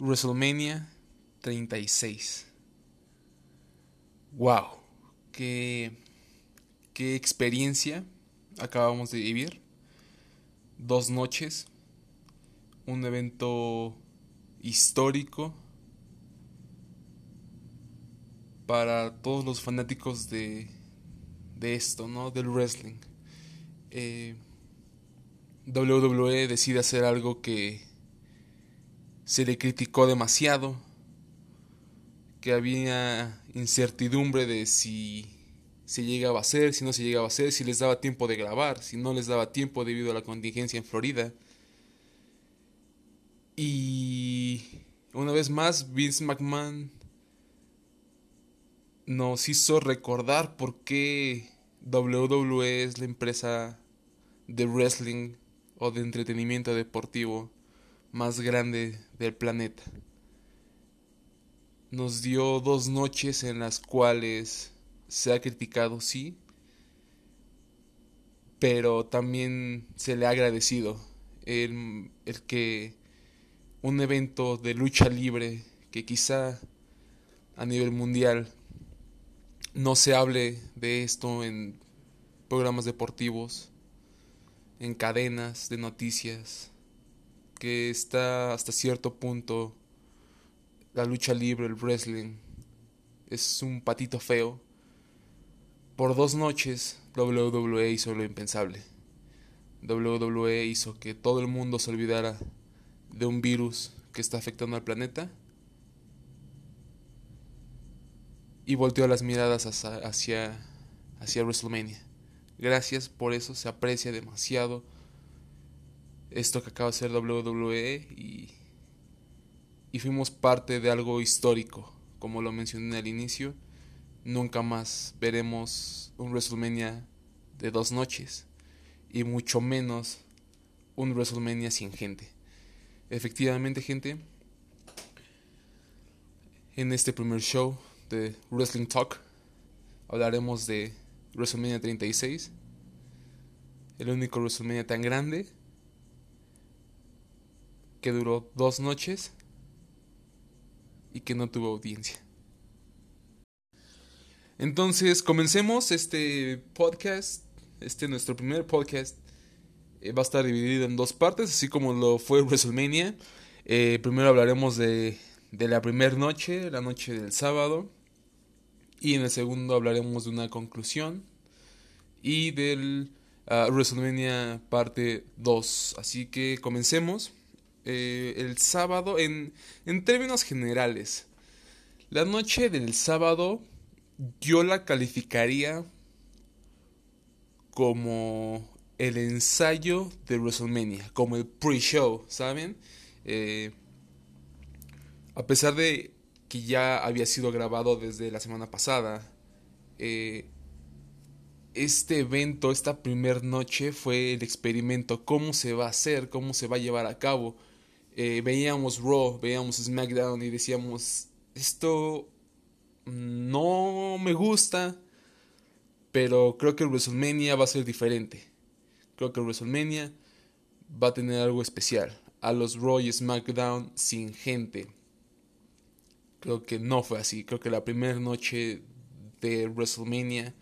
WrestleMania 36. ¡Wow! ¡Qué, qué experiencia acabamos de vivir! Dos noches, un evento histórico para todos los fanáticos de, de esto, ¿no? Del wrestling. Eh, WWE decide hacer algo que se le criticó demasiado, que había incertidumbre de si se llegaba a hacer, si no se llegaba a hacer, si les daba tiempo de grabar, si no les daba tiempo debido a la contingencia en Florida. Y una vez más, Vince McMahon nos hizo recordar por qué WWE es la empresa de wrestling o de entretenimiento deportivo más grande del planeta. Nos dio dos noches en las cuales se ha criticado, sí, pero también se le ha agradecido el, el que un evento de lucha libre que quizá a nivel mundial no se hable de esto en programas deportivos, en cadenas de noticias, que está hasta cierto punto la lucha libre, el wrestling, es un patito feo. Por dos noches WWE hizo lo impensable. WWE hizo que todo el mundo se olvidara de un virus que está afectando al planeta y volteó las miradas hacia, hacia, WrestleMania. Gracias por eso, se aprecia demasiado esto que acaba de ser WWE y, y fuimos parte de algo histórico, como lo mencioné al inicio. Nunca más veremos un WrestleMania de dos noches y mucho menos un WrestleMania sin gente. Efectivamente, gente, en este primer show de Wrestling Talk hablaremos de WrestleMania 36, el único WrestleMania tan grande que duró dos noches y que no tuvo audiencia. Entonces, comencemos este podcast, este nuestro primer podcast. Eh, va a estar dividido en dos partes, así como lo fue WrestleMania. Eh, primero hablaremos de, de la primera noche, la noche del sábado. Y en el segundo hablaremos de una conclusión. Y del uh, WrestleMania parte 2. Así que comencemos. Eh, el sábado, en, en términos generales, la noche del sábado yo la calificaría como el ensayo de WrestleMania, como el pre-show, ¿saben? Eh, a pesar de que ya había sido grabado desde la semana pasada, eh, este evento, esta primer noche fue el experimento, cómo se va a hacer, cómo se va a llevar a cabo. Eh, veíamos Raw, veíamos SmackDown y decíamos, esto no me gusta, pero creo que WrestleMania va a ser diferente. Creo que WrestleMania va a tener algo especial. A los Raw y SmackDown sin gente. Creo que no fue así. Creo que la primera noche de WrestleMania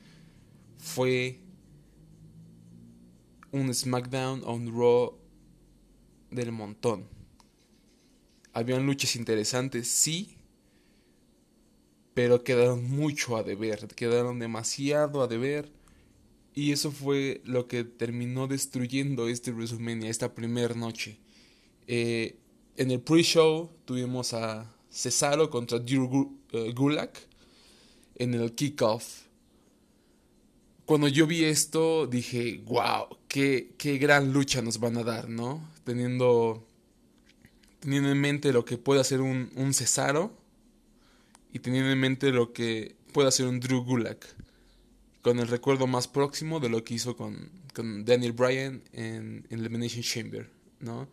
fue un SmackDown o un Raw del montón. Habían luchas interesantes, sí, pero quedaron mucho a deber, quedaron demasiado a deber. Y eso fue lo que terminó destruyendo este WrestleMania, esta primera noche. Eh, en el pre-show tuvimos a Cesaro contra Drew eh, Gulak en el kickoff. Cuando yo vi esto dije, wow, qué, qué gran lucha nos van a dar, ¿no? Teniendo, teniendo en mente lo que puede hacer un, un Cesaro y teniendo en mente lo que puede hacer un Drew Gulak, con el recuerdo más próximo de lo que hizo con, con Daniel Bryan en, Elimination Chamber, ¿no?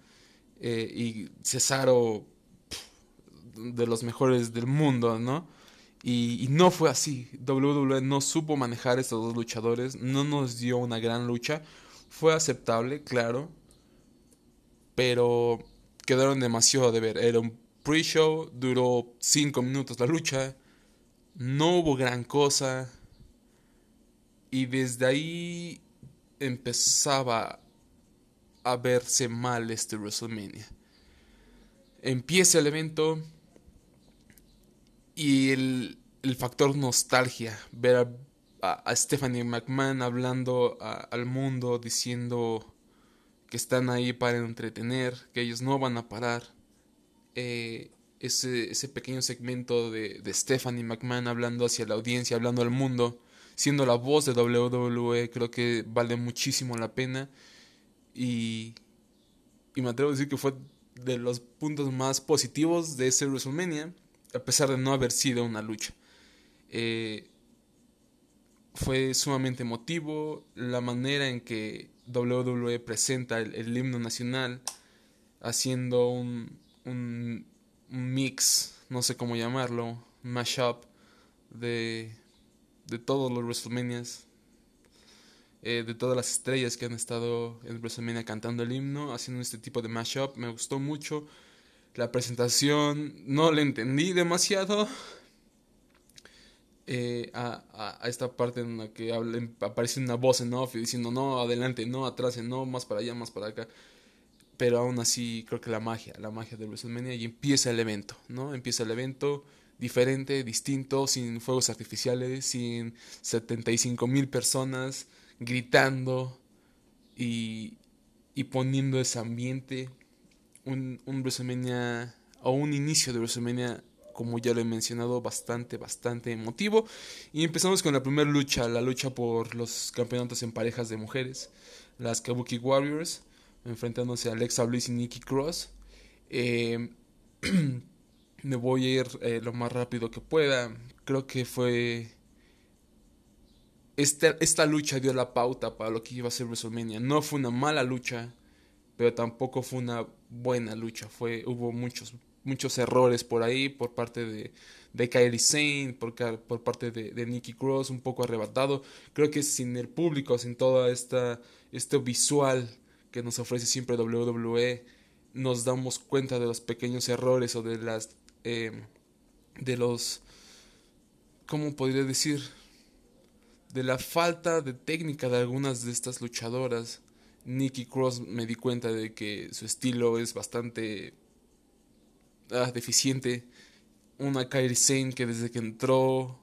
Eh, y Cesaro, de los mejores del mundo, ¿no? Y, y, no fue así. WWE no supo manejar estos dos luchadores, no nos dio una gran lucha. Fue aceptable, claro, pero quedaron demasiado de ver. Era un pre-show, duró 5 minutos la lucha, no hubo gran cosa y desde ahí empezaba a verse mal este WrestleMania. Empieza el evento y el, factor nostalgia, ver a, Stephanie McMahon hablando al mundo, diciendo que están ahí para entretener, que ellos no van a parar. Eh, ese, ese, pequeño segmento de, de, Stephanie McMahon hablando hacia la audiencia, hablando al mundo, siendo la voz de WWE, creo que vale muchísimo la pena. Y, y me atrevo a decir que fue de los puntos más positivos de ese WrestleMania, a pesar de no haber sido una lucha. Eh, fue sumamente emotivo la manera en que WWE presenta el, himno nacional haciendo un, un, mix, no sé cómo llamarlo, mashup de, de todos los WrestleManias, eh, de todas las estrellas que han estado en WrestleMania cantando el himno, haciendo este tipo de mashup. Me gustó mucho. La presentación no la entendí demasiado. Eh, a, a, esta parte en la que aparece una voz en off diciendo no, adelante, no, atrás, no, más para allá, más para acá. Pero aún así creo que la magia, la magia de WrestleMania y empieza el evento, ¿no? Empieza el evento diferente, distinto, sin fuegos artificiales, sin 75 mil personas gritando y, y poniendo ese ambiente. Un, un WrestleMania o un inicio de WrestleMania como ya lo he mencionado, bastante, bastante emotivo. Y empezamos con la primera lucha, la lucha por los campeonatos en parejas de mujeres, las Kabuki Warriors, enfrentándose a Alexa Bliss y Nikki Cross. Eh, me voy a ir eh, lo más rápido que pueda. Creo que fue... Esta, esta lucha dio la pauta para lo que iba a ser WrestleMania. No fue una mala lucha, pero tampoco fue una buena lucha. Fue, hubo muchos muchos errores por ahí, por parte de, de Kairi Sane, por, por parte de, de Nikki Cross, un poco arrebatado. Creo que sin el público, sin toda esta este visual que nos ofrece siempre WWE, nos damos cuenta de los pequeños errores o de las eh, de los ¿cómo podría decir? de la falta de técnica de algunas de estas luchadoras. Nikki Cross me di cuenta de que su estilo es bastante deficiente. Una Kairi Sane que desde que entró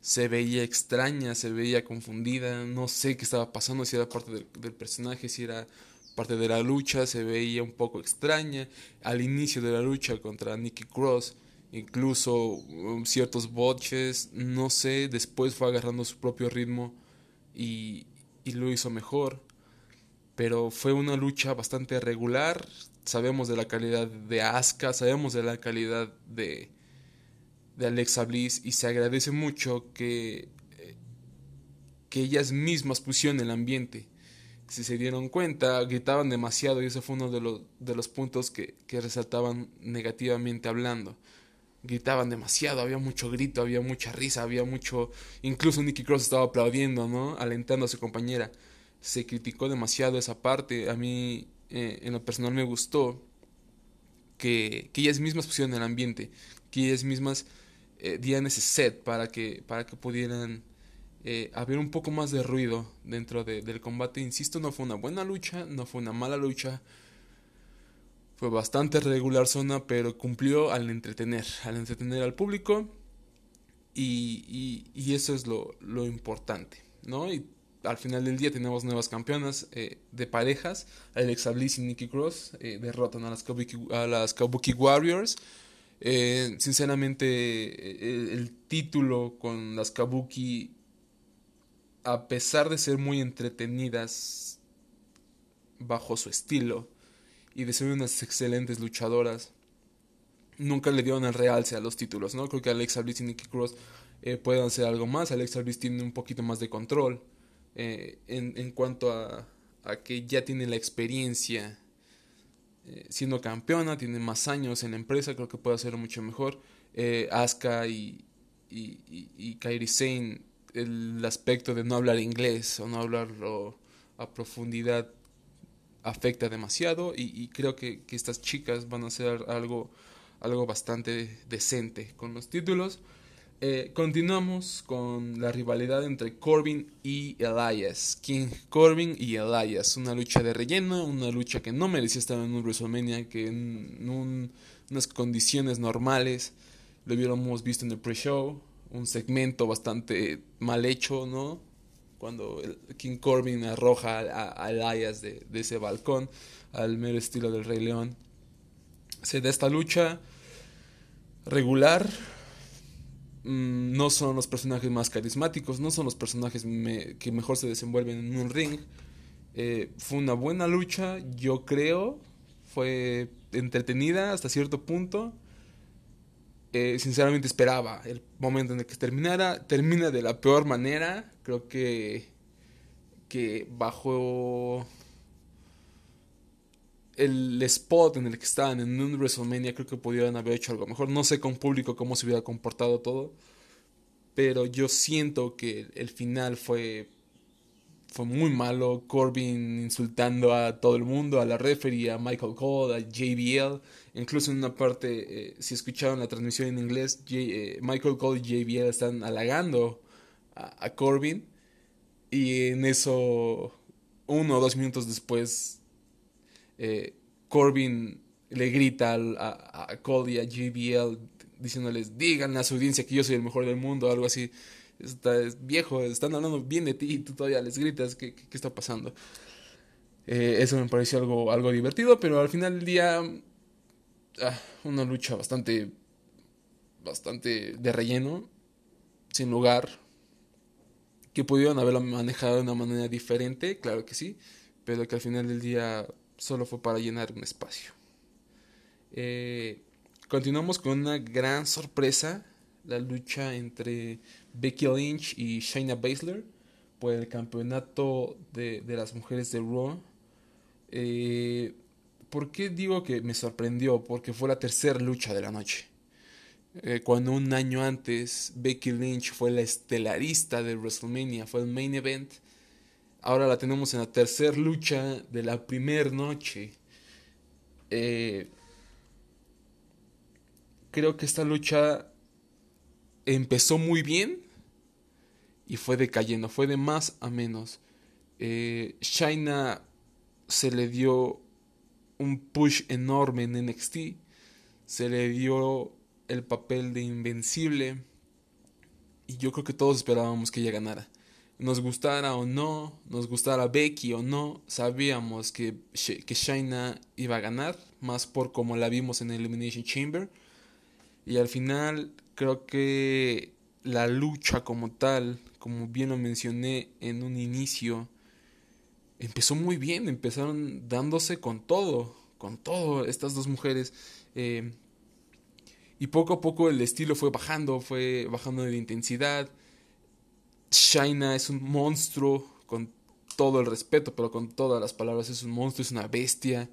se veía extraña, se veía confundida. No sé qué estaba pasando, si era parte del, personaje, si era parte de la lucha. Se veía un poco extraña. Al inicio de la lucha contra Nikki Cross, incluso um, ciertos botches, no sé. Después fue agarrando su propio ritmo y, y lo hizo mejor. Pero fue una lucha bastante regular sabemos de la calidad de Asuka, sabemos de la calidad de, de Alexa Bliss y se agradece mucho que, que ellas mismas pusieron el ambiente. Si se dieron cuenta, gritaban demasiado y ese fue uno de los, de los puntos que, que resaltaban negativamente hablando. Gritaban demasiado, había mucho grito, había mucha risa, había mucho... Incluso Nikki Cross estaba aplaudiendo, ¿no? Alentando a su compañera. Se criticó demasiado esa parte. A mí eh, en lo personal me gustó que, que, ellas mismas pusieron el ambiente, que ellas mismas eh, dieran ese set para que, para que pudieran eh, haber un poco más de ruido dentro del combate. Insisto, no fue una buena lucha, no fue una mala lucha. Fue bastante regular zona, pero cumplió al entretener, al entretener al público. Y, y, y eso es lo, lo importante, ¿no? Y al final del día tenemos nuevas campeonas eh, de parejas. Alexa Bliss y Nikki Cross eh, derrotan a las Kabuki, Warriors. Eh, sinceramente, el, título con las Kabuki, a pesar de ser muy entretenidas bajo su estilo y de ser unas excelentes luchadoras, nunca le dieron el realce a los títulos. ¿no? Creo que Alexa Bliss y Nikki Cross pueden hacer algo más. Alexa Bliss tiene un poquito más de control eh, en, en, cuanto a, a, que ya tiene la experiencia eh, siendo campeona, tiene más años en la empresa, creo que puede hacerlo mucho mejor. Eh, Asuka y, y, y, Kairi Sane, el aspecto de no hablar inglés o no hablarlo a profundidad afecta demasiado y, y creo que, que, estas chicas van a hacer algo algo bastante decente con los títulos. Eh, continuamos con la rivalidad entre Corbin y Elias. King Corbin y Elias. Una lucha de relleno, una lucha que no merecía estar en un WrestleMania, que en unas condiciones normales lo hubiéramos visto en el pre-show. Un segmento bastante mal hecho, ¿no? Cuando King Corbin arroja a, Elias de, de, ese balcón al mero estilo del Rey León. Se da esta lucha regular Mm, no son los personajes más carismáticos, no son los personajes que mejor se desenvuelven en un ring. Eh, fue una buena lucha, yo creo. Fue entretenida hasta cierto punto. Eh, sinceramente esperaba el momento en el que terminara. Termina de la peor manera. Creo que, que bajo el spot en el que estaban en un WrestleMania creo que pudieran haber hecho algo mejor. No sé con público cómo se hubiera comportado todo, pero yo siento que el final fue fue muy malo. Corbin insultando a todo el mundo, a la referee, a Michael Cole, a JBL. Incluso en una parte, eh, si escucharon la transmisión en inglés, eh, Michael Cole y JBL están halagando a, a Corbin. Y en eso, uno o dos minutos después, eh, Corbin le grita a, a, Cole y a JBL diciéndoles, digan a su audiencia que yo soy el mejor del mundo, algo así. Está, es viejo, están hablando bien de ti y tú todavía les gritas, ¿qué, qué, está pasando? Eh, eso me pareció algo, algo divertido, pero al final del día, ah, una lucha bastante, bastante de relleno, sin lugar, que pudieron haberlo manejado de una manera diferente, claro que sí, pero que al final del día solo fue para llenar un espacio. Eh, continuamos con una gran sorpresa, la lucha entre Becky Lynch y Shayna Baszler por el campeonato de, las mujeres de Raw. Eh, ¿Por qué digo que me sorprendió? Porque fue la tercera lucha de la noche. Eh, cuando un año antes Becky Lynch fue la estelarista de WrestleMania, fue el main event, Ahora la tenemos en la tercera lucha de la primera noche. Eh, creo que esta lucha empezó muy bien y fue decayendo, fue de más a menos. Eh, Shaina se le dio un push enorme en NXT, se le dio el papel de invencible y yo creo que todos esperábamos que ella ganara nos gustara o no, nos gustara Becky o no, sabíamos que, que Shaina iba a ganar, más por como la vimos en Elimination Chamber. Y al final creo que la lucha como tal, como bien lo mencioné en un inicio, empezó muy bien, empezaron dándose con todo, con todo estas dos mujeres. Eh, y poco a poco el estilo fue bajando, fue bajando de intensidad Shaina es un monstruo, con todo el respeto, pero con todas las palabras, es un monstruo, es una bestia.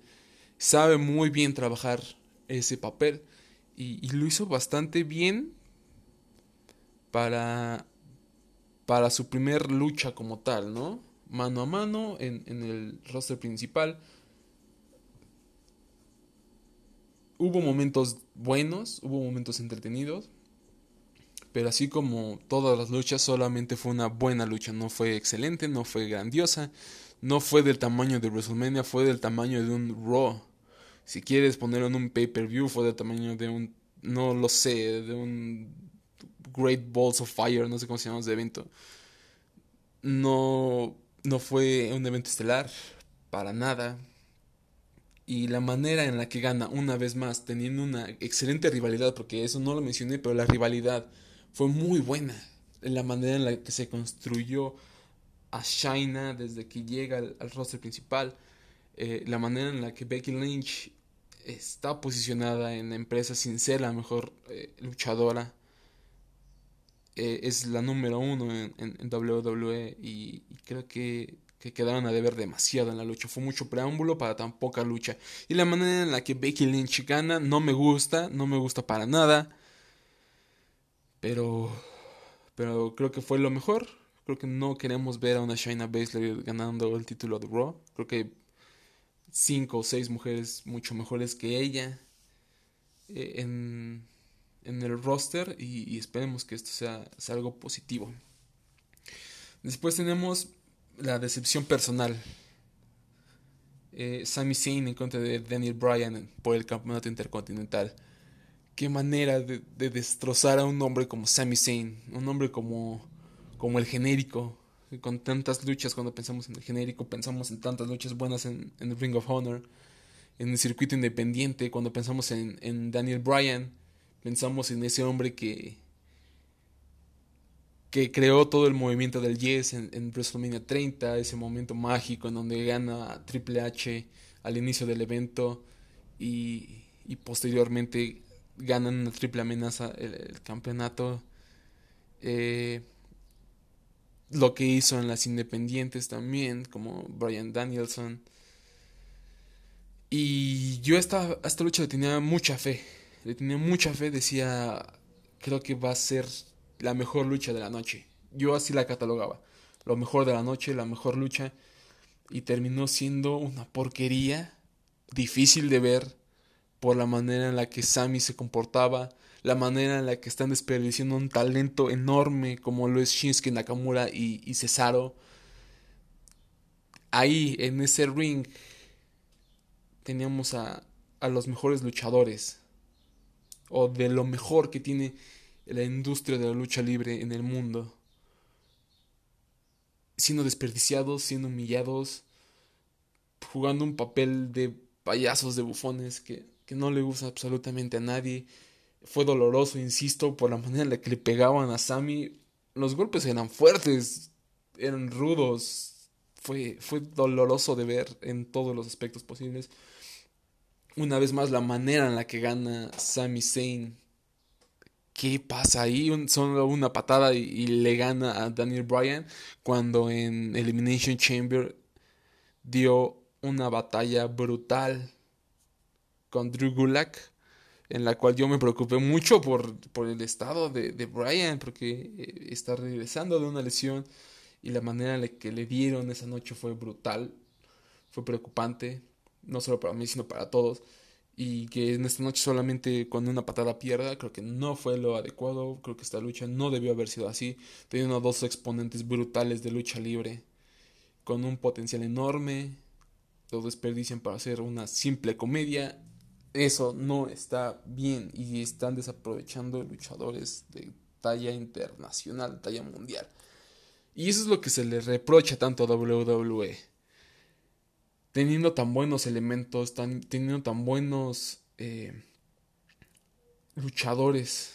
Sabe muy bien trabajar ese papel y, lo hizo bastante bien para, para su primer lucha como tal, ¿no? Mano a mano en, en el roster principal. Hubo momentos buenos, hubo momentos entretenidos pero así como todas las luchas, solamente fue una buena lucha. No fue excelente, no fue grandiosa, no fue del tamaño de WrestleMania, fue del tamaño de un Raw. Si quieres ponerlo en un pay-per-view, fue del tamaño de un, no lo sé, de un Great Balls of Fire, no sé cómo se llama ese evento. No, no fue un evento estelar, para nada. Y la manera en la que gana una vez más, teniendo una excelente rivalidad, porque eso no lo mencioné, pero la rivalidad fue muy buena. La manera en la que se construyó a Shaina desde que llega al, roster principal. Eh, la manera en la que Becky Lynch está posicionada en la empresa sin ser la mejor eh, luchadora. Eh, es la número uno en, WWE y, creo que, que, quedaron a deber demasiado en la lucha. Fue mucho preámbulo para tan poca lucha. Y la manera en la que Becky Lynch gana no me gusta, no me gusta para nada. Pero, pero creo que fue lo mejor. Creo que no queremos ver a una Shayna Baszler ganando el título de Raw. Creo que cinco o seis mujeres mucho mejores que ella. eh, en, en, el roster y, esperemos que esto sea, algo positivo. Después tenemos la decepción personal. Eh, Sami Zayn en contra de Daniel Bryan por el campeonato intercontinental. Qué manera de, destrozar a un hombre como Sami Zayn, un hombre como, como el genérico, con tantas luchas cuando pensamos en el genérico, pensamos en tantas luchas buenas en, el Ring of Honor en el circuito independiente, cuando pensamos en, Daniel Bryan, pensamos en ese hombre que, que creó todo el movimiento del Yes en, en, WrestleMania 30, ese momento mágico en donde gana Triple H al inicio del evento y, y posteriormente ganan una triple amenaza el, campeonato. Eh, lo que hizo en las independientes también, como Brian Danielson. Y yo esta, esta lucha le tenía mucha fe. Le tenía mucha fe, decía, creo que va a ser la mejor lucha de la noche. Yo así la catalogaba. Lo mejor de la noche, la mejor lucha. Y terminó siendo una porquería difícil de ver por la manera en la que Sammy se comportaba, la manera en la que están desperdiciando un talento enorme como lo es Shinsuke Nakamura y, Cesaro. Ahí, en ese ring, teníamos a, a los mejores luchadores o de lo mejor que tiene la industria de la lucha libre en el mundo, siendo desperdiciados, siendo humillados, jugando un papel de payasos, de bufones que, que no le gusta absolutamente a nadie. Fue doloroso, insisto, por la manera en la que le pegaban a Sammy. Los golpes eran fuertes, eran rudos. Fue, fue doloroso de ver en todos los aspectos posibles una vez más la manera en la que gana Sami Zayn. ¿Qué pasa ahí? solo una patada y, le gana a Daniel Bryan cuando en Elimination Chamber dio una batalla brutal con Drew Gulak en la cual yo me preocupé mucho por, por el estado de, de Bryan porque eh, está regresando de una lesión y la manera en la que le dieron esa noche fue brutal, fue preocupante no solo para mí, sino para todos. Y que en esta noche solamente con una patada pierda, creo que no fue lo adecuado. Creo que esta lucha no debió haber sido así. Teniendo dos exponentes brutales de lucha libre, con un potencial enorme, lo desperdician para hacer una simple comedia. Eso no está bien y están desaprovechando luchadores de talla internacional, talla mundial. Y eso es lo que se le reprocha tanto a WWE teniendo tan buenos elementos, teniendo tan buenos eh, luchadores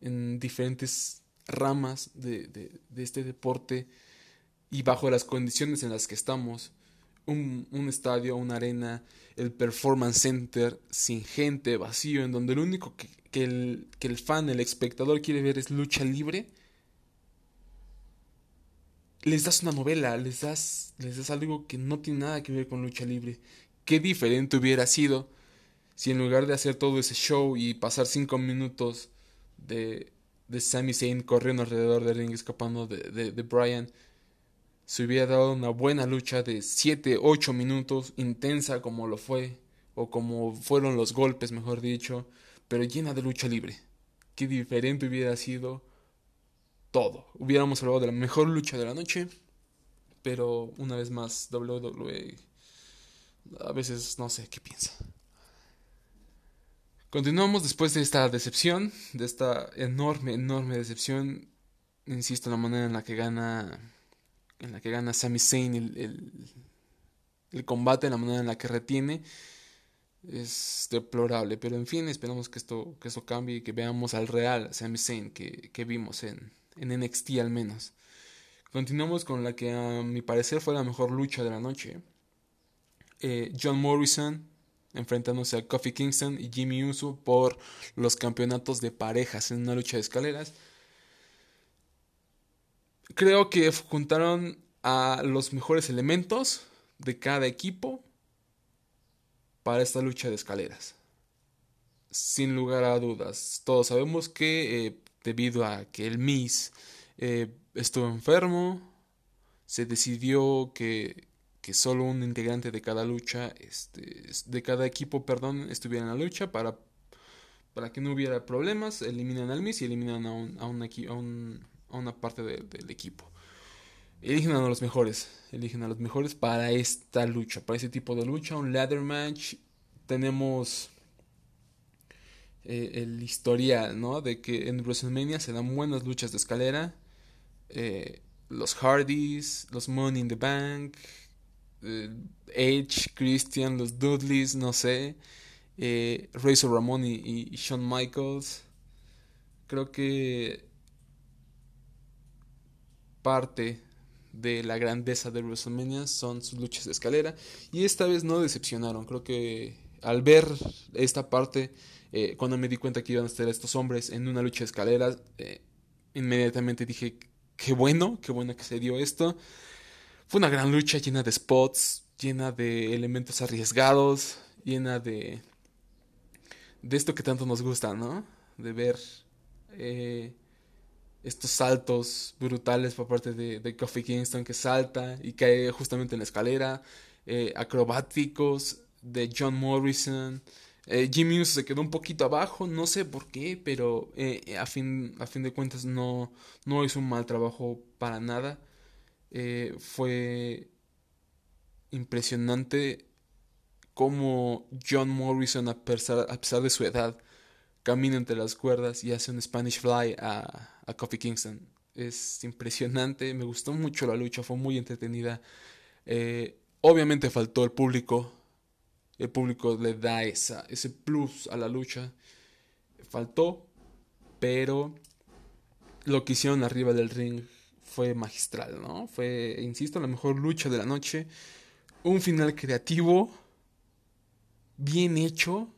en diferentes ramas de, este deporte y bajo las condiciones en las que estamos, un, un, estadio, una arena, el performance center sin gente, vacío, en donde lo único que, el, que el fan, el espectador quiere ver es lucha libre, les das una novela, les das, les das algo que no tiene nada que ver con lucha libre. Qué diferente hubiera sido si en lugar de hacer todo ese show y pasar cinco minutos de, de Sami Zayn corriendo alrededor del ring escapando de, de Brian, se hubiera dado una buena lucha de 7, 8 minutos, intensa como lo fue, o como fueron los golpes, mejor dicho, pero llena de lucha libre. Qué diferente hubiera sido todo. Hubiéramos hablado de la mejor lucha de la noche, pero una vez más WWE a veces no sé qué piensa. Continuamos después de esta decepción, de esta enorme, enorme decepción. Insisto, la manera en la que gana, en la que gana Sami Zayn el, el, combate, la manera en la que retiene, es deplorable. Pero en fin, esperamos que esto, que esto cambie y que veamos al real Sami Zayn que, que vimos en, en NXT al menos. Continuamos con la que a mi parecer fue la mejor lucha de la noche. Eh, John Morrison enfrentándose a Kofi Kingston y Jimmy Uso por los campeonatos de parejas en una lucha de escaleras. Creo que juntaron a los mejores elementos de cada equipo para esta lucha de escaleras. Sin lugar a dudas, todos sabemos que eh, debido a que el Miss eh, estuvo enfermo, se decidió que, que, solo un integrante de cada lucha, este, de cada equipo, perdón, estuviera en la lucha para para que no hubiera problemas, eliminan al Miss y eliminan a, un, a, un, a, una parte del equipo. Eligen a los mejores, eligen a los mejores para esta lucha, para ese tipo de lucha, un ladder match. Tenemos eh, el historial, ¿no? De que en WrestleMania se dan buenas luchas de escalera. Eh, los Hardys, los Money in the Bank, eh, Edge, Christian, los Dudleys, no sé eh, Razor Ramón y, Shawn Michaels. Creo que parte de la grandeza de WrestleMania son sus luchas de escalera y esta vez no decepcionaron. Creo que al ver esta parte, eh, cuando me di cuenta que iban a estar estos hombres en una lucha de escaleras, eh, inmediatamente dije, qué bueno, qué bueno que se dio esto. Fue una gran lucha llena de spots, llena de elementos arriesgados, llena de de esto que tanto nos gusta, ¿no? De ver eh, estos saltos brutales por parte de, de Kofi Kingston que salta y cae justamente en la escalera, eh, acrobáticos de John Morrison. Eh, Jimmy se quedó un poquito abajo, no sé por qué, pero a, fin, a fin de cuentas no, no hizo un mal trabajo para nada. fue impresionante cómo John Morrison, a pesar, de su edad, camina entre las cuerdas y hace un Spanish Fly a, a Kofi Kingston. Es impresionante, me gustó mucho la lucha, fue muy entretenida. Eh, obviamente faltó el público, el público le da esa, ese plus a la lucha. Faltó, pero lo que hicieron arriba del ring fue magistral, ¿no? Fue, insisto, la mejor lucha de la noche. Un final creativo bien hecho,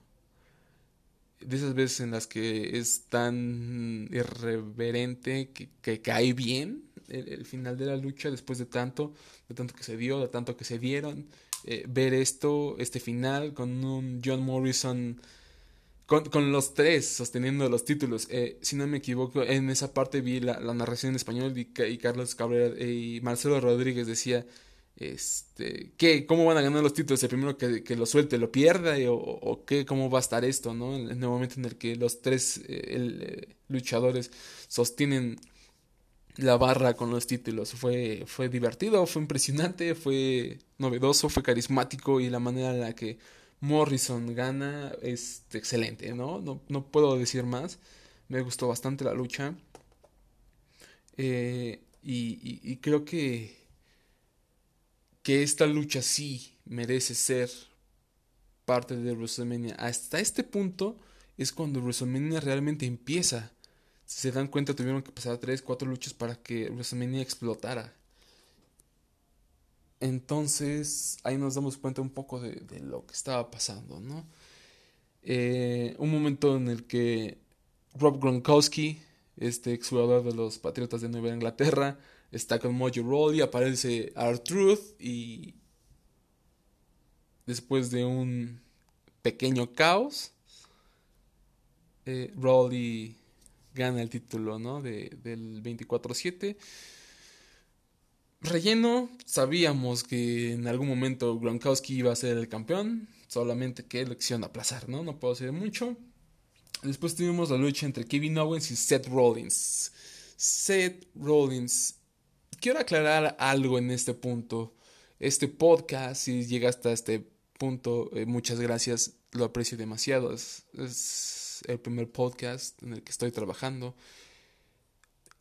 de esas veces en las que es tan irreverente que, cae bien el, final de la lucha después de tanto, de tanto que se dio, de tanto que se dieron. Eh, ver esto, este final con un John Morrison, con, los tres sosteniendo los títulos. Eh, si no me equivoco, en esa parte vi la, narración en español y, y Carlos Cabrera y Marcelo Rodríguez decía este, ¿qué? ¿Cómo van a ganar los títulos? ¿El primero que, que lo suelte lo pierda? ¿O, qué? ¿Cómo va a estar esto? ¿no? En el momento en el que los tres eh, eh, luchadores sostienen la barra con los títulos. Fue, fue divertido, fue impresionante, fue novedoso, fue carismático y la manera en la que Morrison gana es excelente, ¿no? No, no puedo decir más. Me gustó bastante la lucha. Eh, y creo que que esta lucha sí merece ser parte de WrestleMania. Hasta este punto es cuando WrestleMania realmente empieza. Si se dan cuenta, tuvieron que pasar 3, 4 luchas para que WrestleMania explotara. Entonces, ahí nos damos cuenta un poco de, lo que estaba pasando, ¿no? Eh, un momento en el que Rob Gronkowski, este exjugador de los Patriotas de Nueva Inglaterra, está con Mojo y aparece R-Truth y después de un pequeño caos, eh, gana el título ¿no? de, del 24-7. Relleno, sabíamos que en algún momento Gronkowski iba a ser el campeón, solamente que elección aplazar, ¿no? No puedo decir mucho. Después tuvimos la lucha entre Kevin Owens y Seth Rollins. Seth Rollins quiero aclarar algo en este punto. Este podcast, si llega hasta este punto, eh, muchas gracias, lo aprecio demasiado. Es, es, el primer podcast en el que estoy trabajando.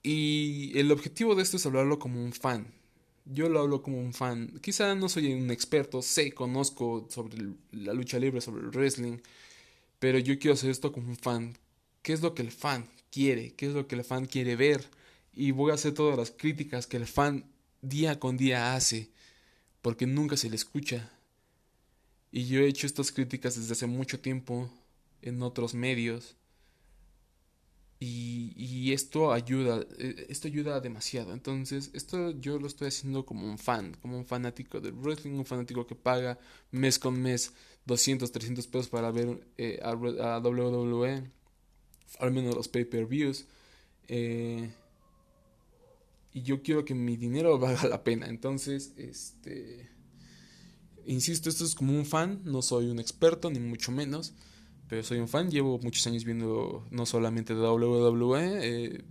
Y el objetivo de esto es hablarlo como un fan. Yo lo hablo como un fan. Quizá no soy un experto, sé, conozco sobre la lucha libre, sobre el wrestling, pero yo quiero hacer esto como un fan. ¿Qué es lo que el fan quiere? ¿Qué es lo que el fan quiere ver? Y voy a hacer todas las críticas que el fan día con día hace, porque nunca se le escucha. Y yo he hecho estas críticas desde hace mucho tiempo en otros medios. Y, y, esto ayuda, eh, esto ayuda demasiado. Entonces, esto yo lo estoy haciendo como un fan, como un fanático del wrestling, un fanático que paga mes con mes 200, 300 pesos para ver eh, a, a, WWE, al menos los pay-per-views. Eh, y yo quiero que mi dinero valga la pena. Entonces, este, insisto, esto es como un fan, no soy un experto, ni mucho menos, pero soy un fan, llevo muchos años viendo no solamente WWE, eh,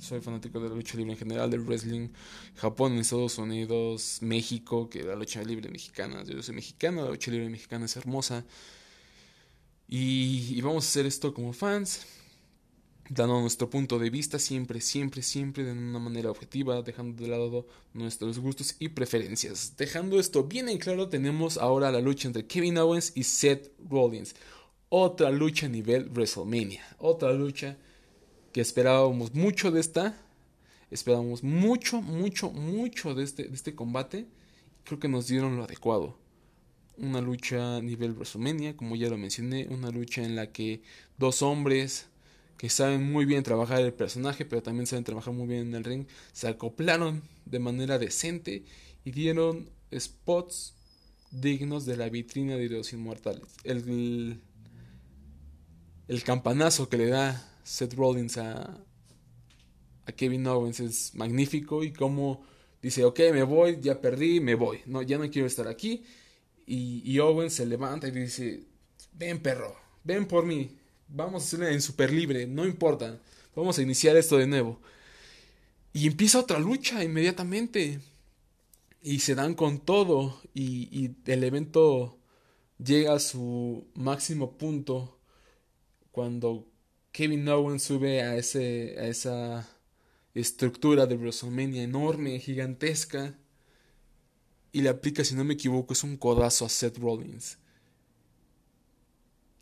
soy fanático de la lucha libre en general, del wrestling, Japón, Estados Unidos, México, que la lucha libre mexicana, yo soy mexicano, la lucha libre mexicana es hermosa. Y vamos a hacer esto como fans, dando nuestro punto de vista siempre, siempre, siempre de una manera objetiva, dejando de lado nuestros gustos y preferencias. Dejando esto bien en claro, tenemos ahora la lucha entre Kevin Owens y Seth Rollins. Otra lucha a nivel WrestleMania. Otra lucha que esperábamos mucho de esta. Esperábamos mucho, mucho, mucho de este, de este combate. Creo que nos dieron lo adecuado. Una lucha a nivel WrestleMania, como ya lo mencioné. Una lucha en la que dos hombres que saben muy bien trabajar el personaje, pero también saben trabajar muy bien en el ring, se acoplaron de manera decente y dieron spots dignos de la vitrina de los inmortales. El, el, campanazo que le da Seth Rollins a, a Kevin Owens es magnífico y como dice, ok, me voy, ya perdí, me voy, no, ya no quiero estar aquí. Y, y Owens se levanta y dice, ven perro, ven por mí, vamos a hacerlo en super libre, no importa, vamos a iniciar esto de nuevo. Y empieza otra lucha inmediatamente. Y se dan con todo. Y, el evento llega a su máximo punto cuando Kevin Owens sube a, ese, a esa estructura de WrestleMania enorme, gigantesca. Y le aplica, si no me equivoco, es un codazo a Seth Rollins.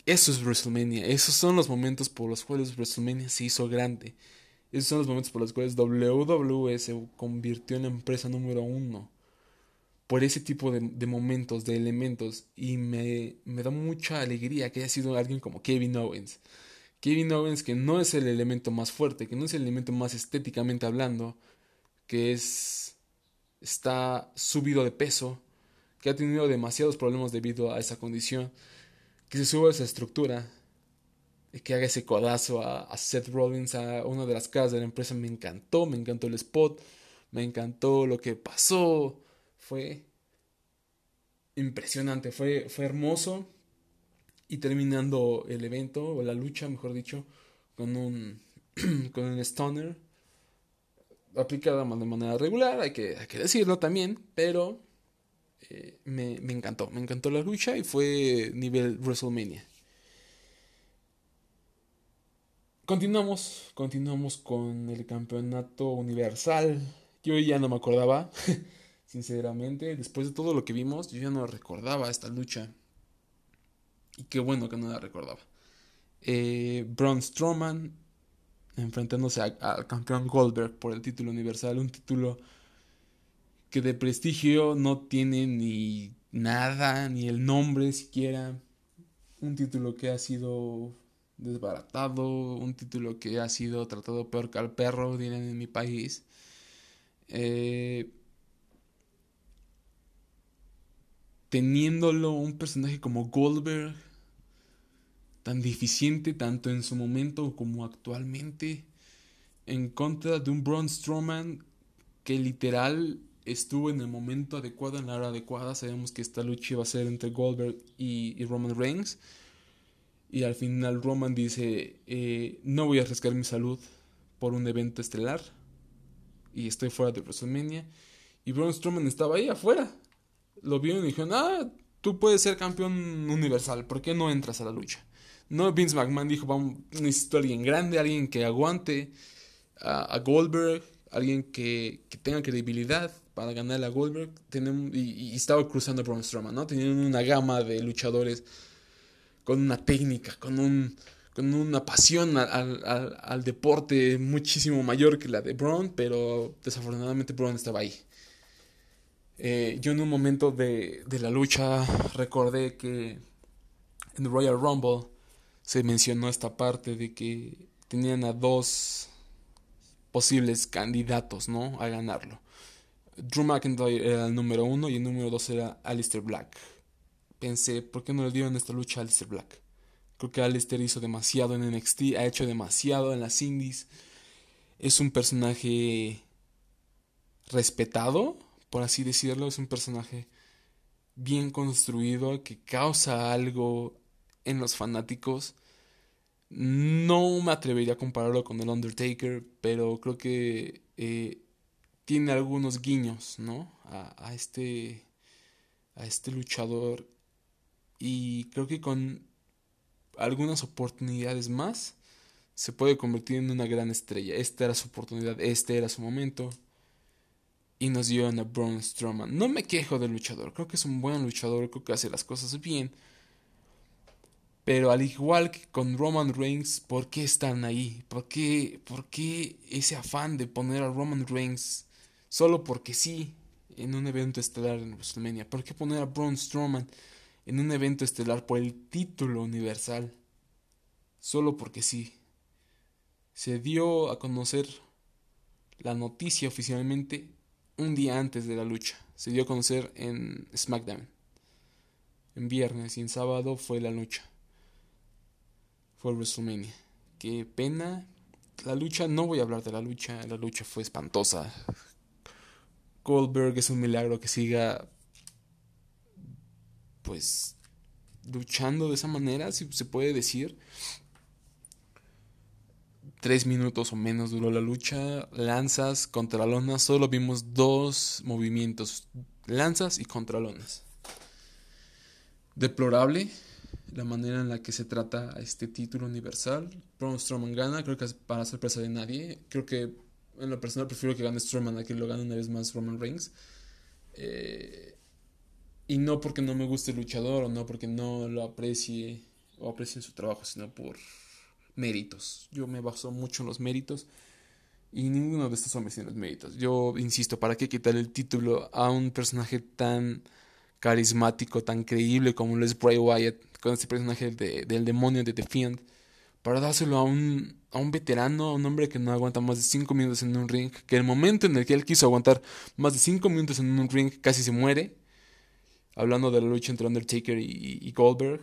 Eso es WrestleMania. Esos son los momentos por los cuales WrestleMania se hizo grande. Esos son los momentos por los cuales WWE se convirtió en la empresa número uno. Por ese tipo de, momentos, de elementos. Y me, me da mucha alegría que haya sido alguien como Kevin Owens. Kevin Owens que no es el elemento más fuerte, que no es el elemento más estéticamente hablando, que es está subido de peso, que ha tenido demasiados problemas debido a esa condición que se suba esa estructura y que haga ese codazo a, Seth Rollins, a una de las caras de la empresa. Me encantó, me encantó el spot, me encantó lo que pasó. Fue impresionante, fue, fue hermoso. Y terminando el evento, o la lucha, mejor dicho, con un, con un stunner aplicada de manera regular, hay que, hay que decirlo también, pero eh, me, encantó, me encantó la lucha y fue nivel WrestleMania. Continuamos, continuamos con el campeonato universal. Yo ya no me acordaba, sinceramente, después de todo lo que vimos, yo ya no recordaba esta lucha. Y qué bueno que no la recordaba. Eh, Braun Strowman enfrentándose al campeón Goldberg por el título universal, un título que de prestigio no tiene ni nada, ni el nombre siquiera. Un título que ha sido desbaratado, un título que ha sido tratado peor que al perro, dirán en mi país. Eh, teniéndolo un personaje como Goldberg, tan deficiente tanto en su momento como actualmente, en contra de un Braun Strowman que literal estuvo en el momento adecuado, en la hora adecuada. Sabemos que esta lucha iba a ser entre Goldberg y, Roman Reigns. Y al final Roman dice, eh, no voy a arriesgar mi salud por un evento estelar. Y estoy fuera de WrestleMania. Y Braun Strowman estaba ahí afuera. Lo vio y dijo, ah, tú puedes ser campeón universal, ¿por qué no entras a la lucha? No, Vince McMahon dijo, vamos, necesito a alguien grande, alguien que aguante a, Goldberg, alguien que tenga credibilidad para ganar a Goldberg. Tenemos, y, estaba cruzando Braun Strowman, ¿no? Tenían una gama de luchadores con una técnica, con un con una pasión al, al, deporte muchísimo mayor que la de Braun, pero desafortunadamente Braun estaba ahí. Eh, yo en un momento de, de la lucha recordé que en Royal Rumble se mencionó esta parte de que tenían a dos posibles candidatos, ¿no? A ganarlo. Drew McIntyre era el número uno y el número dos era Alistair Black. Pensé, ¿por qué no le dieron esta lucha a Alistair Black? Creo que Alistair hizo demasiado en NXT, ha hecho demasiado en las indies. Es un personaje respetado, por así decirlo. Es un personaje bien construido que causa algo en los fanáticos. No me atrevería a compararlo con el Undertaker, pero creo que eh, tiene algunos guiños, ¿no? A, a, este a este luchador y creo que con algunas oportunidades más se puede convertir en una gran estrella. Esta era su oportunidad, este era su momento y nos dio a Braun Strowman. No me quejo del luchador, creo que es un buen luchador, creo que hace las cosas bien. Pero al igual que con Roman Reigns, ¿por qué están ahí? ¿Por qué, ¿Por qué ese afán de poner a Roman Reigns solo porque sí en un evento estelar en WrestleMania? ¿Por qué poner a Braun Strowman en un evento estelar por el título universal? Solo porque sí. Se dio a conocer la noticia oficialmente un día antes de la lucha. Se dio a conocer en SmackDown. En viernes y en sábado fue la lucha. Fue WrestleMania. Qué pena. La lucha, no voy a hablar de la lucha. La lucha fue espantosa. Goldberg es un milagro que siga pues luchando de esa manera, si se puede decir. Tres minutos o menos duró la lucha. Lanzas, contralonas. Solo vimos dos movimientos. Lanzas y contralonas. Deplorable la manera en la que se trata este título universal. Braun Strowman gana, creo que para sorpresa de nadie. Creo que en lo personal prefiero que gane Strowman a que lo gane una vez más Roman Reigns. Eh, y no porque no me guste el luchador o no porque no lo aprecie o aprecie su trabajo, sino por méritos. Yo me baso mucho en los méritos y ninguno de estos hombres tiene los méritos. Yo insisto, ¿para qué quitar el título a un personaje tan carismático, tan creíble como lo es Bray Wyatt, con este personaje del demonio de The Fiend? Para dárselo a un, a un veterano, a un hombre que no aguanta más de 5 minutos en un ring, que el momento en el que él quiso aguantar más de 5 minutos en un ring casi se muere, hablando de la lucha entre Undertaker y, Goldberg.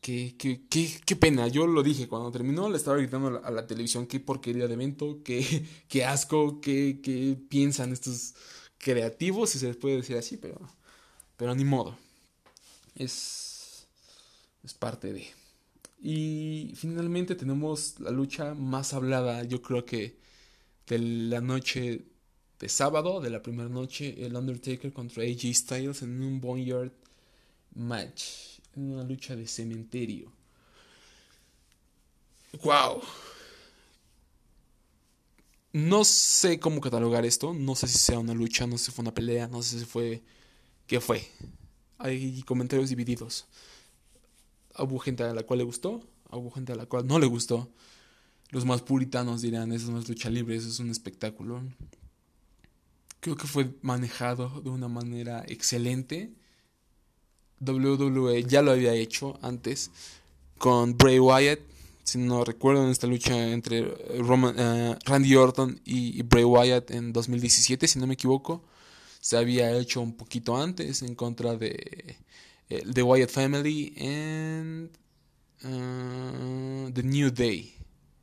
Qué, qué, qué, pena, yo lo dije cuando terminó, le estaba gritando a la, televisión qué porquería de evento, qué, qué asco, qué, qué piensan estos creativos, si se les puede decir así, pero, pero ni modo. Es, es parte de... Y finalmente tenemos la lucha más hablada, yo creo que de la noche de sábado, de la primera noche, el Undertaker contra AJ Styles en un Boneyard match, en una lucha de cementerio. ¡Wow! No sé cómo catalogar esto, no sé si sea una lucha, no sé si fue una pelea, no sé si fue... ¿Qué fue? Hay comentarios divididos. Hubo gente a la cual le gustó, hubo gente a la cual no le gustó. Los más puritanos dirán, eso no es lucha libre, eso es un espectáculo. Creo que fue manejado de una manera excelente. WWE ya lo había hecho antes con Bray Wyatt. Si no recuerdo, en esta lucha entre Roman, eh, Randy Orton y, Bray Wyatt en 2017, si no me equivoco, se había hecho un poquito antes en contra de The Wyatt Family and uh, The New Day.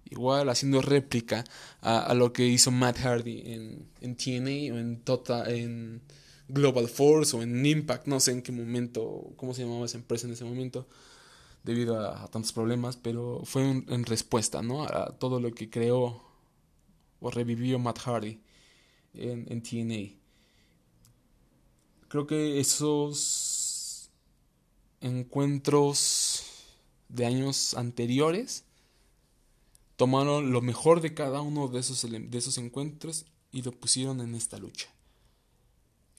Igual haciendo réplica a, lo que hizo Matt Hardy en, en TNA o en, Total, en Global Force o en Impact. No sé en qué momento, cómo se llamaba esa empresa en ese momento debido a, tantos problemas, pero fue en respuesta ¿no? a todo lo que creó o revivió Matt Hardy en, en TNA. Creo que esos encuentros de años anteriores tomaron lo mejor de cada uno de esos, de esos encuentros y lo pusieron en esta lucha.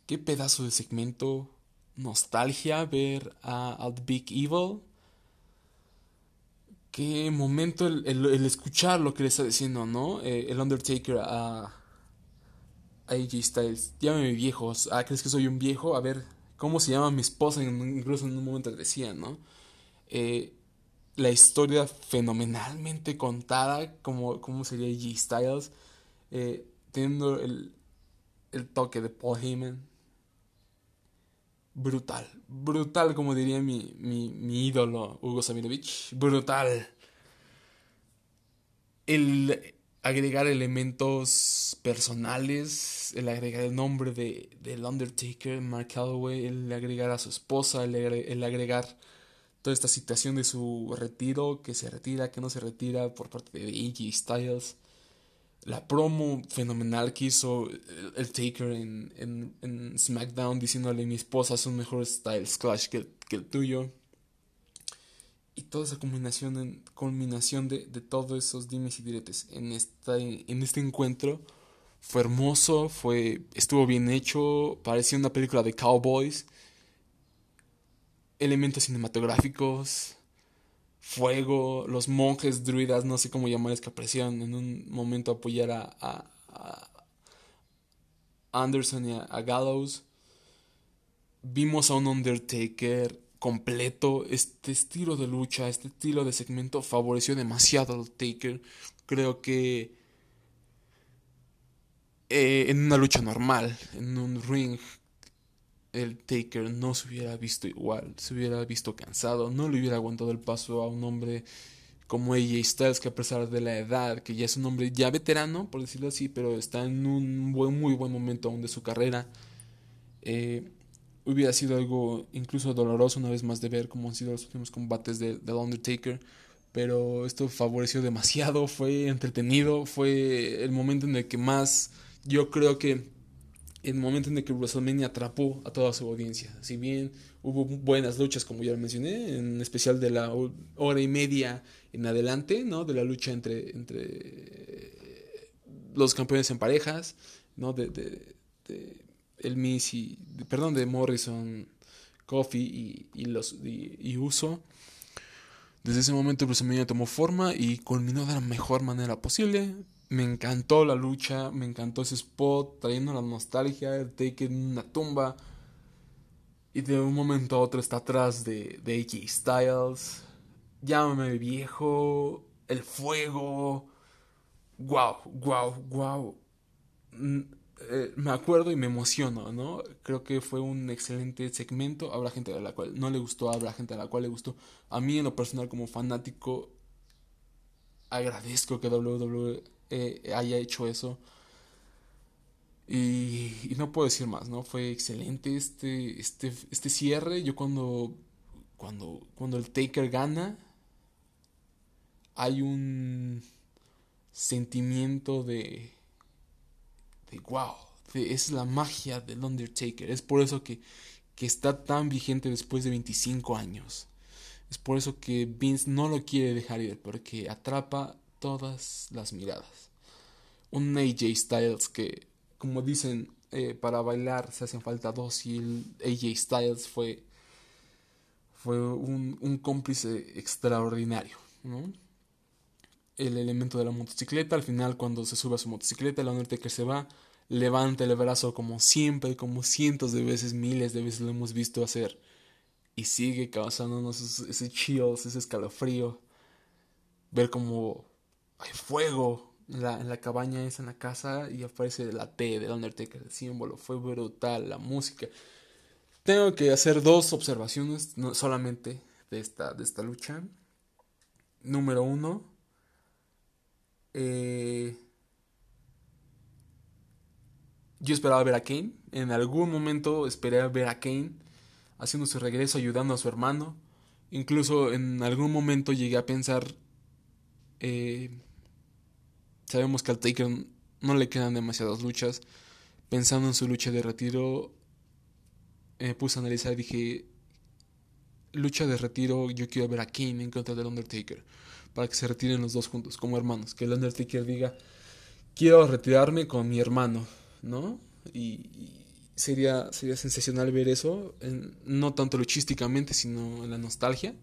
Qué pedazo de segmento, nostalgia ver a, Big Evil. Qué momento el, escuchar lo que le está diciendo, ¿no? Eh, el Undertaker a, a AJ Styles. Llámame viejos. Ah, ¿crees que soy un viejo? A ver, cómo se llama mi esposa, incluso en un momento decía, ¿no? Eh, la historia fenomenalmente contada, como, como sería G. Styles, eh, teniendo el, el toque de Paul Heyman. Brutal, brutal como diría mi, mi, mi ídolo Hugo Sabinovich, brutal. El, agregar elementos personales, el agregar el nombre de, del Undertaker, Mark Calloway, el agregar a su esposa, el, agregar toda esta situación de su retiro, que se retira, que no se retira por parte de AJ Styles. La promo fenomenal que hizo el, Taker en, en, SmackDown diciéndole mi esposa es un mejor Styles Clash que, que el tuyo. Y toda esa combinación, en, culminación de, de todos esos dimes y diretes en, esta, en este encuentro fue hermoso, fue, estuvo bien hecho, parecía una película de cowboys elementos cinematográficos, fuego, los monjes druidas, no sé cómo llamarles, que aparecieron en un momento a apoyar a, Anderson y a, Gallows. Vimos a un Undertaker completo. Este estilo de lucha, este estilo de segmento favoreció demasiado al Taker. Creo que eh, en una lucha normal, en un ring el Taker no se hubiera visto igual, se hubiera visto cansado, no le hubiera aguantado el paso a un hombre como AJ Styles, que a pesar de la edad, que ya es un hombre ya veterano, por decirlo así, pero está en un buen, muy buen momento aún de su carrera, eh, hubiera sido algo incluso doloroso una vez más de ver cómo han sido los últimos combates de, de Undertaker. Pero esto favoreció demasiado, fue entretenido, fue el momento en el que más yo creo que el momento en el que WrestleMania atrapó a toda su audiencia. Si bien hubo buenas luchas, como ya lo mencioné, en especial de la hora y media en adelante, ¿no? De la lucha entre, entre los campeones en parejas, ¿no? De, de, el Miss y, perdón, de Morrison, Coffee y, y Uso. Desde ese momento WrestleMania tomó forma y culminó de la mejor manera posible. Me encantó la lucha, me encantó ese spot, trayendo la nostalgia, el take en una tumba. Y de un momento a otro está atrás de, de AJ Styles. Llámame viejo, el fuego. Wow, wow, wow. Me acuerdo y me emociono, ¿no? Creo que fue un excelente segmento. Habrá gente a la cual no le gustó, habrá gente a la cual le gustó. A mí, en lo personal, como fanático, agradezco que WWE eh, haya hecho eso. Y, no puedo decir más, ¿no? Fue excelente este, este, este cierre. Yo cuando, cuando, cuando el Taker gana, hay un sentimiento de, wow, es la magia del Undertaker. Es por eso que, que está tan vigente después de 25 años. Es por eso que Vince no lo quiere dejar ir, porque atrapa todas las miradas. Un AJ Styles que, como dicen, eh, para bailar se hacen falta dos y el AJ Styles fue, fue un, cómplice extraordinario. El elemento de la motocicleta, al final cuando se sube a su motocicleta, el Undertaker se va, levanta el brazo como siempre, como cientos de veces, miles de veces lo hemos visto hacer. Y sigue causándonos ese chills, ese escalofrío. Ver como hay fuego en la, la cabaña esa en la casa y aparece la T del Undertaker, el símbolo. Fue brutal, la música. Tengo que hacer dos observaciones no solamente de esta, de esta lucha. Número uno. Eh, yo esperaba ver a Kane. En algún momento esperé ver a Kane haciendo su regreso, ayudando a su hermano. Incluso en algún momento llegué a pensar eh, sabemos que al Taker no le quedan demasiadas luchas. Pensando en su lucha de retiro, me puse a analizar y dije, lucha de retiro, yo quiero ver a Kane en contra del Undertaker, para que se retiren los dos juntos, como hermanos, que el Undertaker diga, quiero retirarme con mi hermano, ¿no? Y, sería, sería sensacional ver eso, no tanto luchísticamente, sino en la nostalgia.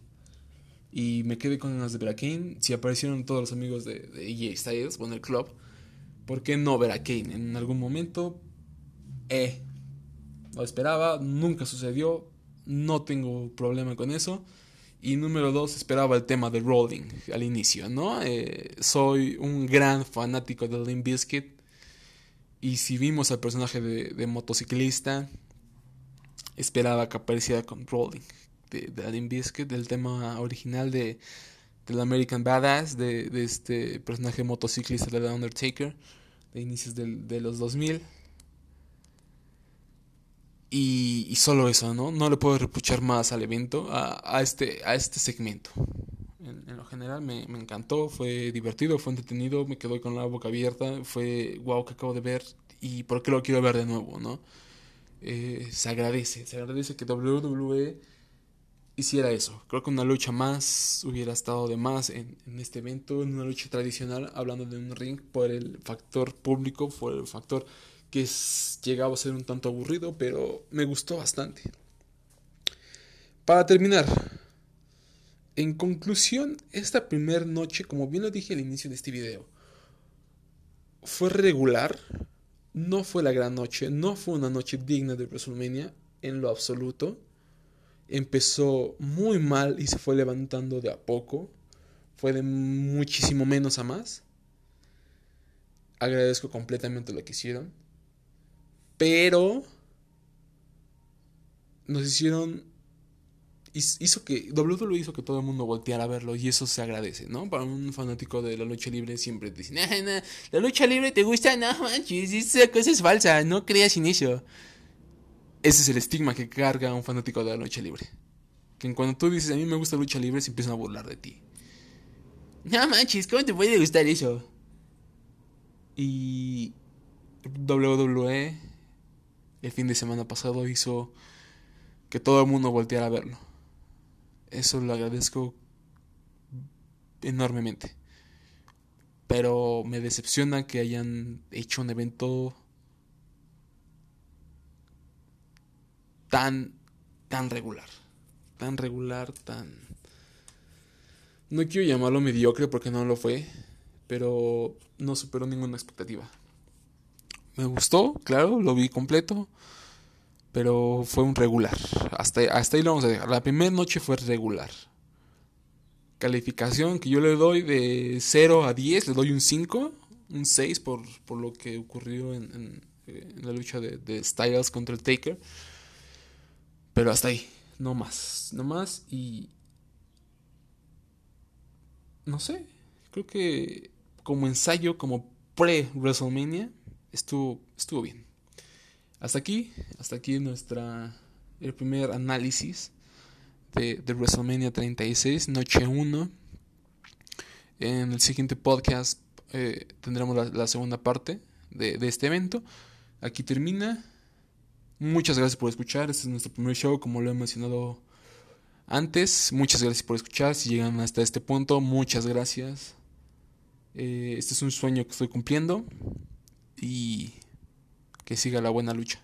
Y me quedé con ganas de ver a Kane. Si aparecieron todos los amigos de, de EA Styles o en el club, ¿por qué no ver a Kane? En algún momento, eh, lo esperaba, nunca sucedió, no tengo problema con eso. Y número dos, esperaba el tema de Rolling al inicio, ¿no? Eh, soy un gran fanático de Limp Bizkit. Y si vimos al personaje de, motociclista, esperaba que apareciera con Rolling de, de Adam Biscuit, del tema original de del American Badass, de, de este personaje motociclista de The Undertaker, de inicios del, de los 2000. Y, solo eso, ¿no? No le puedo repuchar más al evento, a, este, a este segmento. En, lo general me, me, encantó, fue divertido, fue entretenido, me quedó con la boca abierta, fue wow que acabo de ver y por qué lo quiero ver de nuevo, ¿no? Eh, se agradece, se agradece que WWE hiciera eso. Creo que una lucha más hubiera estado de más en, en, este evento, en una lucha tradicional, hablando de un ring por el factor público, por el factor que llegaba a ser un tanto aburrido, pero me gustó bastante. Para terminar, en conclusión, esta primera noche, como bien lo dije al inicio de este video, fue regular, no fue la gran noche, no fue una noche digna de WrestleMania en lo absoluto. Empezó muy mal y se fue levantando de a poco. Fue de muchísimo menos a más. Agradezco completamente lo que hicieron. Pero nos hicieron hizo que WWE hizo que todo el mundo volteara a verlo y eso se agradece, ¿no? Para un fanático de la lucha libre siempre te dicen, la lucha libre te gusta, no manches, esa cosa es falsa, no creas en eso. Ese es el estigma que carga un fanático de la lucha libre. Que cuando tú dices, a mí me gusta lucha libre, se empiezan a burlar de ti. No manches, ¿cómo te puede gustar eso? Y WWE el fin de semana pasado hizo que todo el mundo volteara a verlo. Eso lo agradezco enormemente. Pero me decepciona que hayan hecho un evento tan tan regular. Tan regular, tan no quiero llamarlo mediocre porque no lo fue, pero no superó ninguna expectativa. Me gustó, claro, lo vi completo. Pero fue un regular. Hasta, ahí lo vamos a dejar. La primera noche fue regular. Calificación que yo le doy de 0 a 10, le doy un 5, un 6 por, por lo que ocurrió en, en, la lucha de, de, Styles contra el Taker. Pero hasta ahí, no más, no más y... No sé, creo que como ensayo, como pre-WrestleMania, estuvo, estuvo bien. Hasta aquí, hasta aquí nuestra, el primer análisis de, de WrestleMania 36, noche 1. En el siguiente podcast eh, tendremos la, segunda parte de, de, este evento. Aquí termina. Muchas gracias por escuchar. Este es nuestro primer show, como lo he mencionado antes. Muchas gracias por escuchar. Si llegan hasta este punto, muchas gracias. Eh, este es un sueño que estoy cumpliendo y que siga la buena lucha.